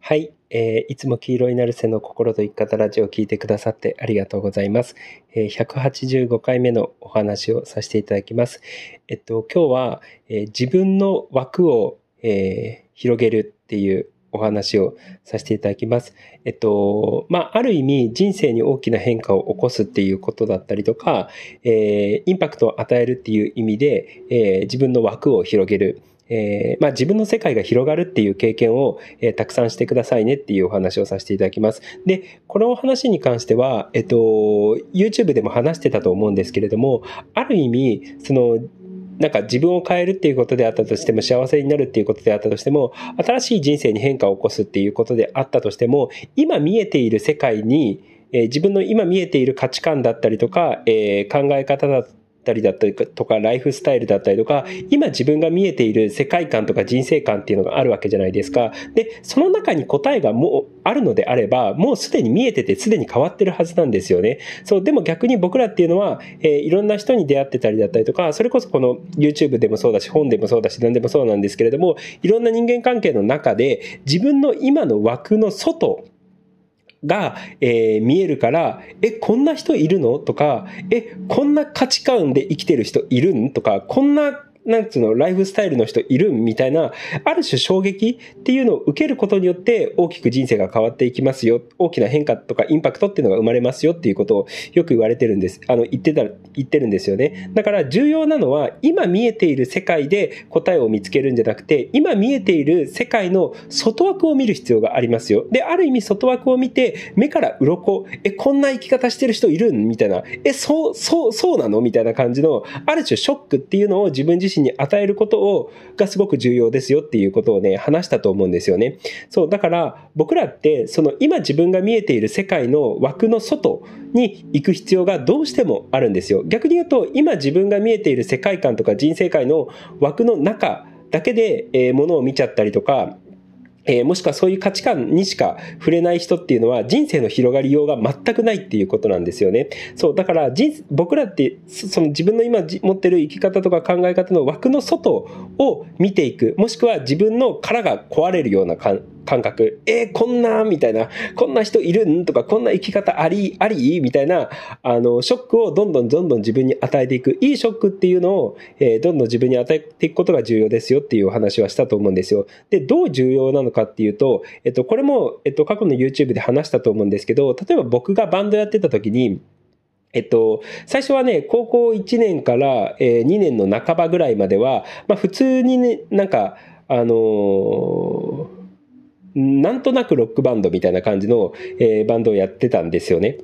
はい、えー、いつも黄色いなるせの心と生き方ラジオを聞いてくださってありがとうございます。えー、185回目のお話をさせていただきます。えっと、今日は、えー、自分の枠を、えー、広げるっていうお話をさせていただきます。えっと、まあ、ある意味人生に大きな変化を起こすっていうことだったりとか、えー、インパクトを与えるっていう意味で、えー、自分の枠を広げる。えー、まあ自分の世界が広がるっていう経験を、えー、たくさんしてくださいねっていうお話をさせていただきます。で、このお話に関しては、えっと、YouTube でも話してたと思うんですけれども、ある意味、その、なんか自分を変えるっていうことであったとしても、幸せになるっていうことであったとしても、新しい人生に変化を起こすっていうことであったとしても、今見えている世界に、えー、自分の今見えている価値観だったりとか、えー、考え方だったりだったりとか、ライフスタイルだったりとか、今自分が見えている世界観とか人生観っていうのがあるわけじゃないですか。で、その中に答えがもうあるのであれば、もうすでに見えててすでに変わってるはずなんですよね。そう、でも逆に僕らっていうのは、えー、いろんな人に出会ってたりだったりとか、それこそこの YouTube でもそうだし、本でもそうだし、何でもそうなんですけれども、いろんな人間関係の中で、自分の今の枠の外、が、えー、見えるから、え、こんな人いるの？とか、え、こんな価値観で生きてる人いるん？とか、こんななんつうの、ライフスタイルの人いるみたいな、ある種衝撃っていうのを受けることによって大きく人生が変わっていきますよ。大きな変化とかインパクトっていうのが生まれますよっていうことをよく言われてるんです。あの、言ってた、言ってるんですよね。だから重要なのは、今見えている世界で答えを見つけるんじゃなくて、今見えている世界の外枠を見る必要がありますよ。で、ある意味外枠を見て、目から鱗、え、こんな生き方してる人いるんみたいな、え、そう、そう、そうなのみたいな感じの、ある種ショックっていうのを自分自身に与えることを、がすごく重要ですよっていうことをね、話したと思うんですよね。そう、だから僕らって、その今自分が見えている世界の枠の外に行く必要がどうしてもあるんですよ。逆に言うと、今自分が見えている世界観とか人生界の枠の中だけで、えー、ものを見ちゃったりとか、えー、もしくはそういう価値観にしか触れない人っていうのは人生の広がりようが全くないっていうことなんですよね。そう、だから人、僕らってその自分の今持ってる生き方とか考え方の枠の外を見ていく、もしくは自分の殻が壊れるような感感覚。えー、こんな、みたいな、こんな人いるん？とか、こんな生き方あり、あり？みたいな、あの、ショックをどんどんどんどん自分に与えていく。いいショックっていうのを、えー、どんどん自分に与えていくことが重要ですよっていうお話はしたと思うんですよ。で、どう重要なのかっていうと、えっと、これも、えっと、過去の YouTube で話したと思うんですけど、例えば僕がバンドやってた時に、えっと、最初はね、高校1年から、え、2年の半ばぐらいまでは、まあ普通にね、なんか、あのーなんとなくロックバンドみたいな感じの、えー、バンドをやってたんですよね。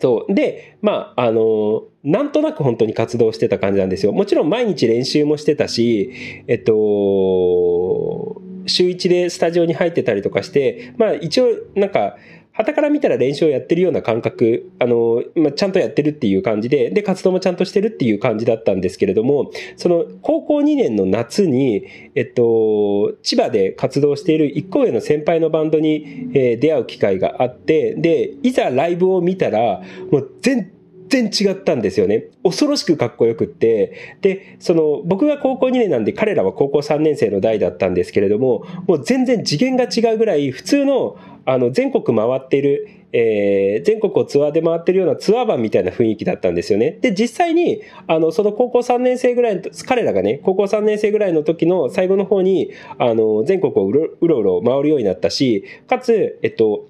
そう。で、まあ、あの、なんとなく本当に活動してた感じなんですよ。もちろん毎日練習もしてたし、えっと、週1でスタジオに入ってたりとかして、まあ一応なんか、旗から見たら練習をやってるような感覚、あの、まあ、ちゃんとやってるっていう感じで、で、活動もちゃんとしてるっていう感じだったんですけれども、その、高校2年の夏に、えっと、千葉で活動している一個上の先輩のバンドに、えー、出会う機会があって、で、いざライブを見たら、もう全然違ったんですよね。恐ろしくかっこよくって。で、その、僕が高校2年なんで彼らは高校3年生の代だったんですけれども、もう全然次元が違うぐらい、普通の、あの、全国回ってる、えー、全国をツアーで回ってるようなツアー版みたいな雰囲気だったんですよね。で、実際に、あの、その高校3年生ぐらいの、彼らがね、高校3年生ぐらいの時の最後の方に、あの、全国をうろうろ回るようになったし、かつ、えっと、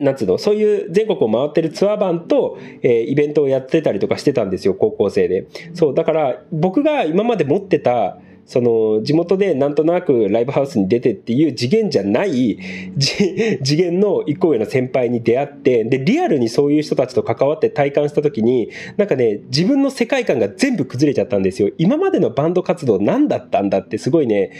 なんつうの、そういう全国を回ってるツアー版と、えー、イベントをやってたりとかしてたんですよ、高校生で。そう、だから、僕が今まで持ってた、その、地元でなんとなくライブハウスに出てっていう次元じゃない、次元の一個上の先輩に出会って、で、リアルにそういう人たちと関わって体感した時に、なんかね、自分の世界観が全部崩れちゃったんですよ。今までのバンド活動何だったんだってすごいね、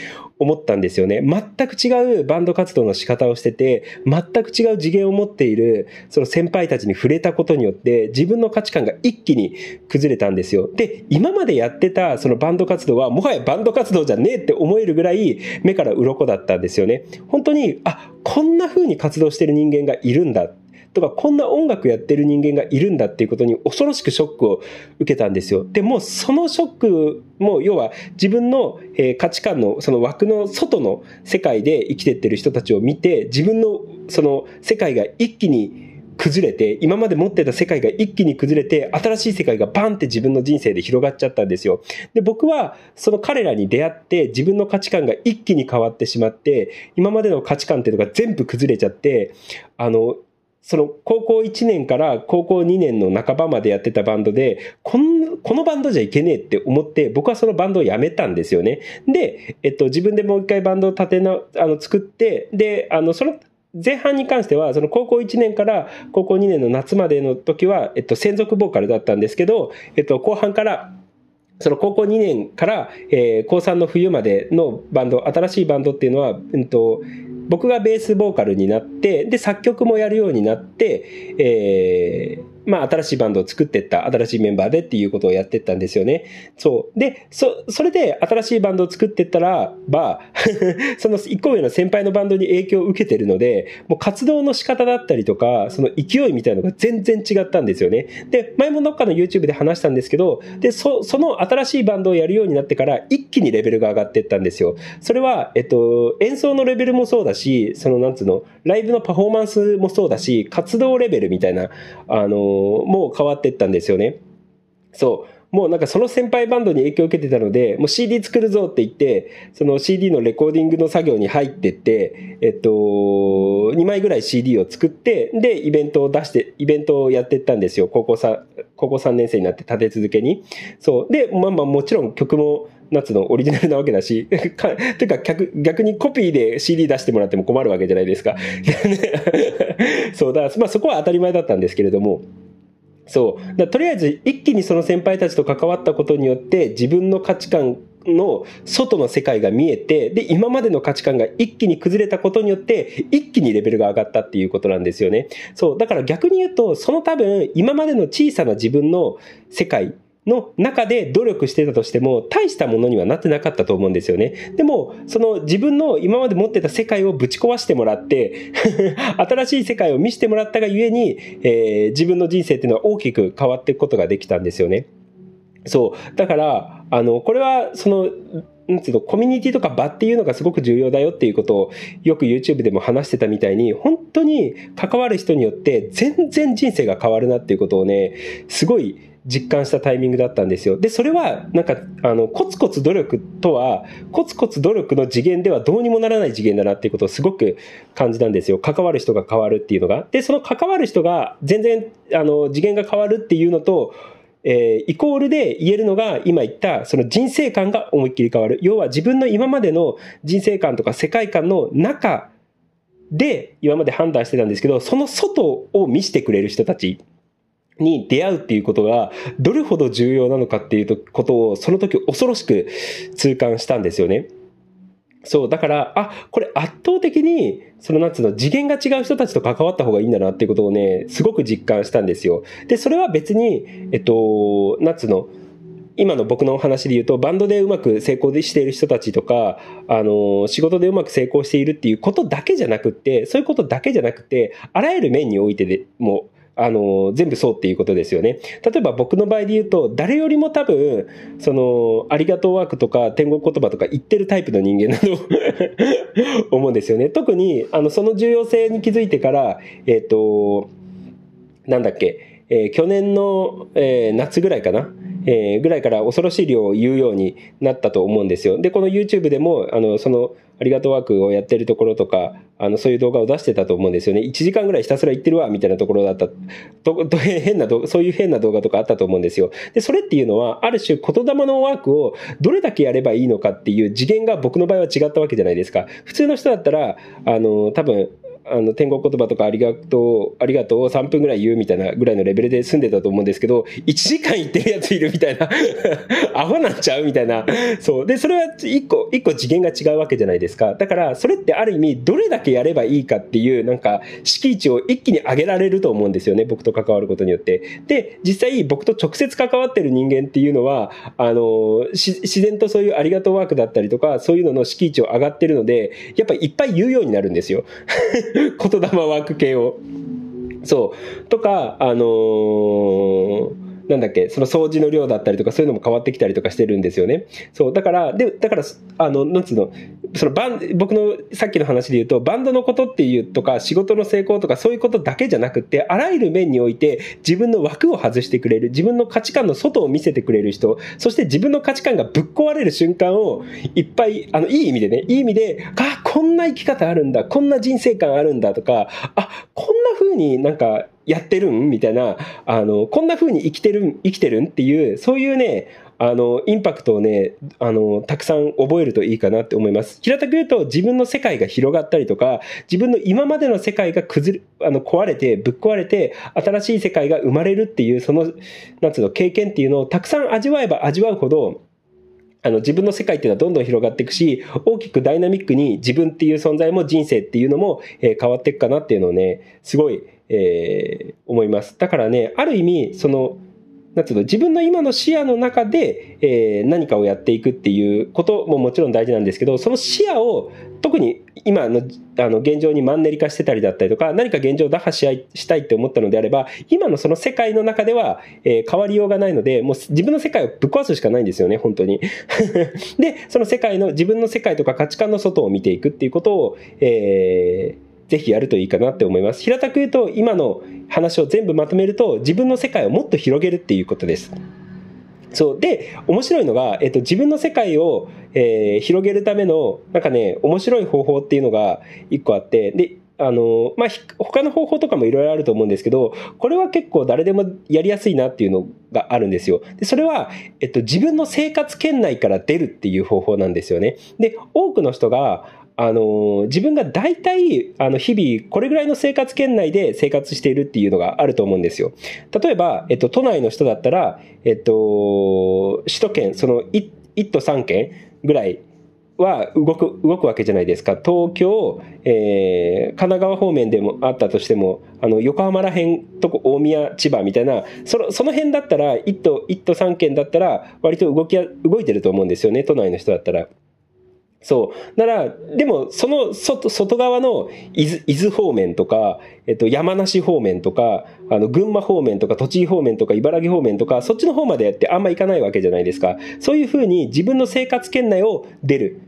思ったんですよね。全く違うバンド活動の仕方をしてて、全く違う次元を持っている、その先輩たちに触れたことによって、自分の価値観が一気に崩れたんですよ。で、今までやってたそのバンド活動は、もはやバンド活動じゃねえって思えるぐらい、目から鱗だったんですよね。本当に、あ、こんな風に活動してる人間がいるんだ。とか、こんな音楽やってる人間がいるんだっていうことに恐ろしくショックを受けたんですよ。で、もそのショックも、要は自分の、え価値観のその枠の外の世界で生きてってる人たちを見て、自分のその世界が一気に崩れて、今まで持ってた世界が一気に崩れて、新しい世界がバンって自分の人生で広がっちゃったんですよ。で、僕はその彼らに出会って自分の価値観が一気に変わってしまって、今までの価値観っていうのが全部崩れちゃって、あの、その高校1年から高校2年の半ばまでやってたバンドで、このこのバンドじゃいけねえって思って、僕はそのバンドを辞めたんですよね。で、えっと、自分でもう一回バンドを立てな、あの、作って、で、あの、その前半に関しては、その高校1年から高校2年の夏までの時は、えっと、専属ボーカルだったんですけど、えっと、後半から、その高校2年から、えー、高3の冬までのバンド、新しいバンドっていうのは、うんと、僕がベースボーカルになって、で、作曲もやるようになって、えー、まあ、新しいバンドを作っていった、新しいメンバーでっていうことをやっていったんですよね。そう。で、そ、それで新しいバンドを作っていったらば、その一個上の先輩のバンドに影響を受けてるので、もう活動の仕方だったりとか、その勢いみたいなのが全然違ったんですよね。で、前もどっかの YouTube で話したんですけど、で、そ、その新しいバンドをやるようになってから、一気にレベルが上がっていったんですよ。それは、えっと、演奏のレベルもそうだし、その、なんつうの、ライブのパフォーマンスもそうだし、活動レベルみたいな、あの、もう変わってったんですよね。そう。もうなんかその先輩バンドに影響を受けてたので、もう CD 作るぞって言って、その CD のレコーディングの作業に入ってって、えっと、2枚ぐらい CD を作って、で、イベントを出して、イベントをやってったんですよ。高校さ、高校3年生になって立て続けに。そう。で、まあまあもちろん曲も、夏のオリジナルなわけだし、か、というか逆、逆にコピーで CD 出してもらっても困るわけじゃないですか。そうだ、まあそこは当たり前だったんですけれども、そう。だとりあえず一気にその先輩たちと関わったことによって自分の価値観の外の世界が見えて、で、今までの価値観が一気に崩れたことによって、一気にレベルが上がったっていうことなんですよね。そう。だから逆に言うと、その多分、今までの小さな自分の世界の中で努力してたとしても、大したものにはなってなかったと思うんですよね。でも、その自分の今まで持ってた世界をぶち壊してもらって 新しい世界を見せてもらったがゆえに、えー、自分の人生っていうのは大きく変わっていくことができたんですよね。そう。だから、あの、これは、その、なんつうの、コミュニティとか場っていうのがすごく重要だよっていうことをよく YouTube でも話してたみたいに、本当に関わる人によって全然人生が変わるなっていうことをね、すごい実感したタイミングだったんですよ。で、それは、なんか、あの、コツコツ努力とは、コツコツ努力の次元ではどうにもならない次元だなっていうことをすごく感じたんですよ。関わる人が変わるっていうのが。で、その関わる人が全然、あの、次元が変わるっていうのと、えー、イコールで言えるのが今言ったその人生観が思いっきり変わる。要は自分の今までの人生観とか世界観の中で今まで判断してたんですけど、その外を見せてくれる人たちに出会うっていうことがどれほど重要なのかっていうことをその時恐ろしく痛感したんですよね。そう、だから、あ、これ圧倒的に、そのなんつうの、次元が違う人たちと関わった方がいいんだなっていうことをね、すごく実感したんですよ。で、それは別に、えっと、なんつうの、今の僕のお話で言うと、バンドでうまく成功している人たちとか、あの、仕事でうまく成功しているっていうことだけじゃなくって、そういうことだけじゃなくて、あらゆる面においてでも、あの、全部そうっていうことですよね。例えば僕の場合で言うと、誰よりも多分、その、ありがとうワークとか天国言葉とか言ってるタイプの人間なの 思うんですよね。特に、あの、その重要性に気づいてから、えっ、ー、と、なんだっけ、えー、去年の、えー、夏ぐらいかな。えー、ぐらいから恐ろしい量を言うようになったと思うんですよ。で、この YouTube でも、あの、その、ありがとうワークをやってるところとか、あの、そういう動画を出してたと思うんですよね。1時間ぐらいひたすら言ってるわ、みたいなところだった、と、と変なそういう変な動画とかあったと思うんですよ。で、それっていうのは、ある種言霊のワークをどれだけやればいいのかっていう次元が僕の場合は違ったわけじゃないですか。普通の人だったら、あの、多分、あの、天国言葉とかありがとう、ありがとうを3分ぐらい言うみたいなぐらいのレベルで済んでたと思うんですけど、1時間言ってるやついるみたいな アホなっちゃうみたいな。そう。で、それは一個、一個次元が違うわけじゃないですか。だから、それってある意味、どれだけやればいいかっていう、なんか、敷地を一気に上げられると思うんですよね。僕と関わることによって。で、実際僕と直接関わってる人間っていうのは、あの、自然とそういうありがとうワークだったりとか、そういうのの敷地を上がってるので、やっぱいっぱい言うようになるんですよ。言霊ワーク系を。そう。とか、あのーなんだっけ、その掃除の量だったりとかそういうのも変わってきたりとかしてるんですよね。そう、だから、で、だから、あの、なんつうの、そのバン、僕のさっきの話で言うと、バンドのことっていうとか、仕事の成功とかそういうことだけじゃなくて、あらゆる面において自分の枠を外してくれる、自分の価値観の外を見せてくれる人、そして自分の価値観がぶっ壊れる瞬間をいっぱい、あの、いい意味でね、いい意味で、あ、こんな生き方あるんだ、こんな人生観あるんだとか、あ、こんな風になんか、やってるんみたいな、あの、こんな風に生きてる、生きてるんっていう、そういうね、あの、インパクトをね、あの、たくさん覚えるといいかなって思います。平たく言うと、自分の世界が広がったりとか、自分の今までの世界が崩れ、あの、壊れて、ぶっ壊れて、新しい世界が生まれるっていう、その、なんつうの、経験っていうのをたくさん味わえば味わうほど、あの自分の世界っていうのはどんどん広がっていくし、大きくダイナミックに自分っていう存在も人生っていうのも、え、変わっていくかなっていうのをね、すごい、えー、思います。だからね、ある意味、その、なんつうの、自分の今の視野の中で、えー、何かをやっていくっていうことももちろん大事なんですけど、その視野を、特に今のあの現状にマンネリ化してたりだったりとか、何か現状を打破ししたいって思ったのであれば、今のその世界の中では、えー、変わりようがないので、もう自分の世界をぶっ壊すしかないんですよね、本当に。で、その世界の、自分の世界とか価値観の外を見ていくっていうことを、えー、ぜひやるといいかなって思います。平たく言うと、今の話を全部まとめると、自分の世界をもっと広げるっていうことです。そう。で、面白いのが、えっと、自分の世界を、えー、広げるための、なんかね、面白い方法っていうのが一個あって、で、あの、まあ、他の方法とかもいろいろあると思うんですけど、これは結構誰でもやりやすいなっていうのがあるんですよ。で、それは、えっと、自分の生活圏内から出るっていう方法なんですよね。で、多くの人が、あの、自分が大体、あの、日々、これぐらいの生活圏内で生活しているっていうのがあると思うんですよ。例えば、えっと、都内の人だったら、えっと、首都圏、その1、1都3県ぐらいは動く、動くわけじゃないですか。東京、えー、神奈川方面でもあったとしても、あの、横浜ら辺とこ、大宮、千葉みたいな、その、その辺だったら、1都、1都3県だったら、割と動き、動いてると思うんですよね、都内の人だったら。そう。なら、でも、その外、外側の伊豆、伊豆方面とか、えっと、山梨方面とか、あの、群馬方面とか、栃木方面とか、茨城方面とか、そっちの方までやってあんま行かないわけじゃないですか。そういうふうに自分の生活圏内を出る。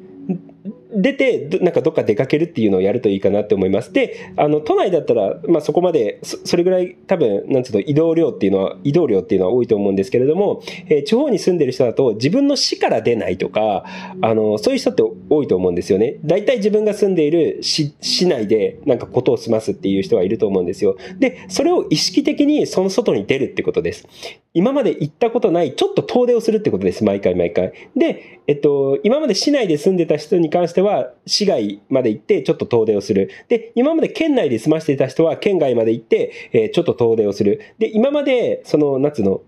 出て、なんかどっか出かけるっていうのをやるといいかなって思います。で、あの、都内だったら、まあそこまで、それぐらい多分、なんつうの、移動量っていうのは、移動量っていうのは多いと思うんですけれども、えー、地方に住んでる人だと自分の市から出ないとか、あの、そういう人って多いと思うんですよね。大体自分が住んでいる市、市内でなんかことを済ますっていう人はいると思うんですよ。で、それを意識的にその外に出るってことです。今まで行ったことない、ちょっと遠出をするってことです。毎回毎回。で、えっと、今まで市内で住んでた人に関しては、市外まで行ってちょっと遠出をする。で、今まで県内で済ましていた人は県外まで行って、えー、ちょっと遠出をする。で、今まで、その、夏の、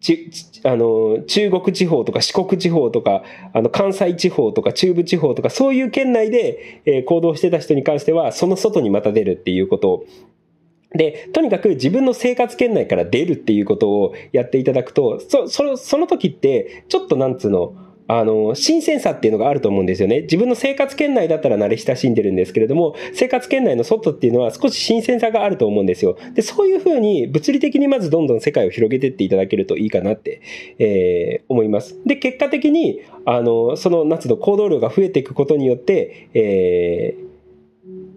ち、あの、中国地方とか四国地方とか、あの、関西地方とか中部地方とか、そういう県内で、えー、行動してた人に関しては、その外にまた出るっていうことをで、とにかく自分の生活圏内から出るっていうことをやっていただくと、そ、その、その時って、ちょっとなんつうの、あの、新鮮さっていうのがあると思うんですよね。自分の生活圏内だったら慣れ親しんでるんですけれども、生活圏内の外っていうのは少し新鮮さがあると思うんですよ。で、そういうふうに物理的にまずどんどん世界を広げてっていただけるといいかなって、えー、思います。で、結果的に、あの、その夏の行動量が増えていくことによって、えー、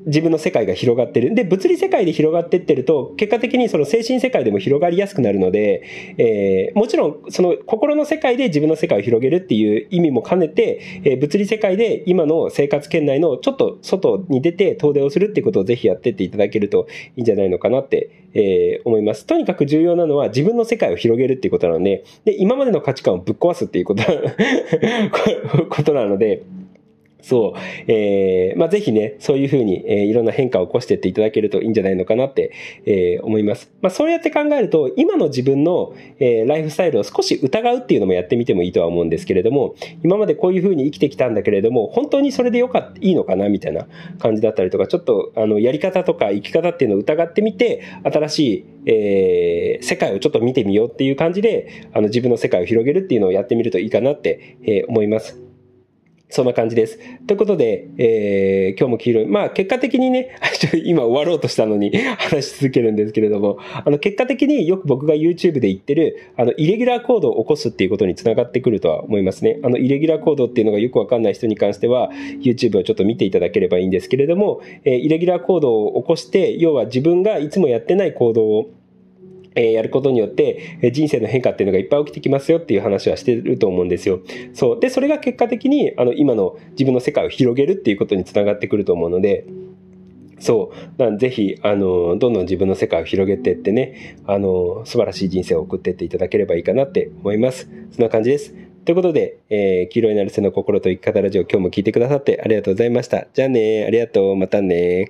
自分の世界が広がってる。で、物理世界で広がってってると、結果的にその精神世界でも広がりやすくなるので、えー、もちろん、その心の世界で自分の世界を広げるっていう意味も兼ねて、えー、物理世界で今の生活圏内のちょっと外に出て遠出をするっていうことをぜひやってっていただけるといいんじゃないのかなって、えー、思います。とにかく重要なのは自分の世界を広げるっていうことなので、で、今までの価値観をぶっ壊すっていうこと ことなので、そう。えー、まあ、ぜひね、そういうふうに、えー、いろんな変化を起こしていっていただけるといいんじゃないのかなって、えー、思います。まあ、そうやって考えると、今の自分の、えー、ライフスタイルを少し疑うっていうのもやってみてもいいとは思うんですけれども、今までこういうふうに生きてきたんだけれども、本当にそれでよかった、いいのかなみたいな感じだったりとか、ちょっと、あの、やり方とか生き方っていうのを疑ってみて、新しい、えー、世界をちょっと見てみようっていう感じで、あの、自分の世界を広げるっていうのをやってみるといいかなって、えー、思います。そんな感じです。ということで、えー、今日も黄色い。まあ、結果的にね、今終わろうとしたのに 話し続けるんですけれども、あの、結果的によく僕が YouTube で言ってる、あの、イレギュラーコードを起こすっていうことにつながってくるとは思いますね。あの、イレギュラーコードっていうのがよくわかんない人に関しては、YouTube をちょっと見ていただければいいんですけれども、えー、イレギュラーコードを起こして、要は自分がいつもやってない行動をえやることによって、え人生の変化っていうのがいっぱい起きてきますよっていう話はしてると思うんですよ。そう。で、それが結果的に、あの、今の自分の世界を広げるっていうことにつながってくると思うので、そう。なんぜひ、あの、どんどん自分の世界を広げてってね、あの、素晴らしい人生を送っていっていただければいいかなって思います。そんな感じです。ということで、えー、黄色いなる背の心と生き方ラジオ今日も聞いてくださってありがとうございました。じゃあねありがとう。またね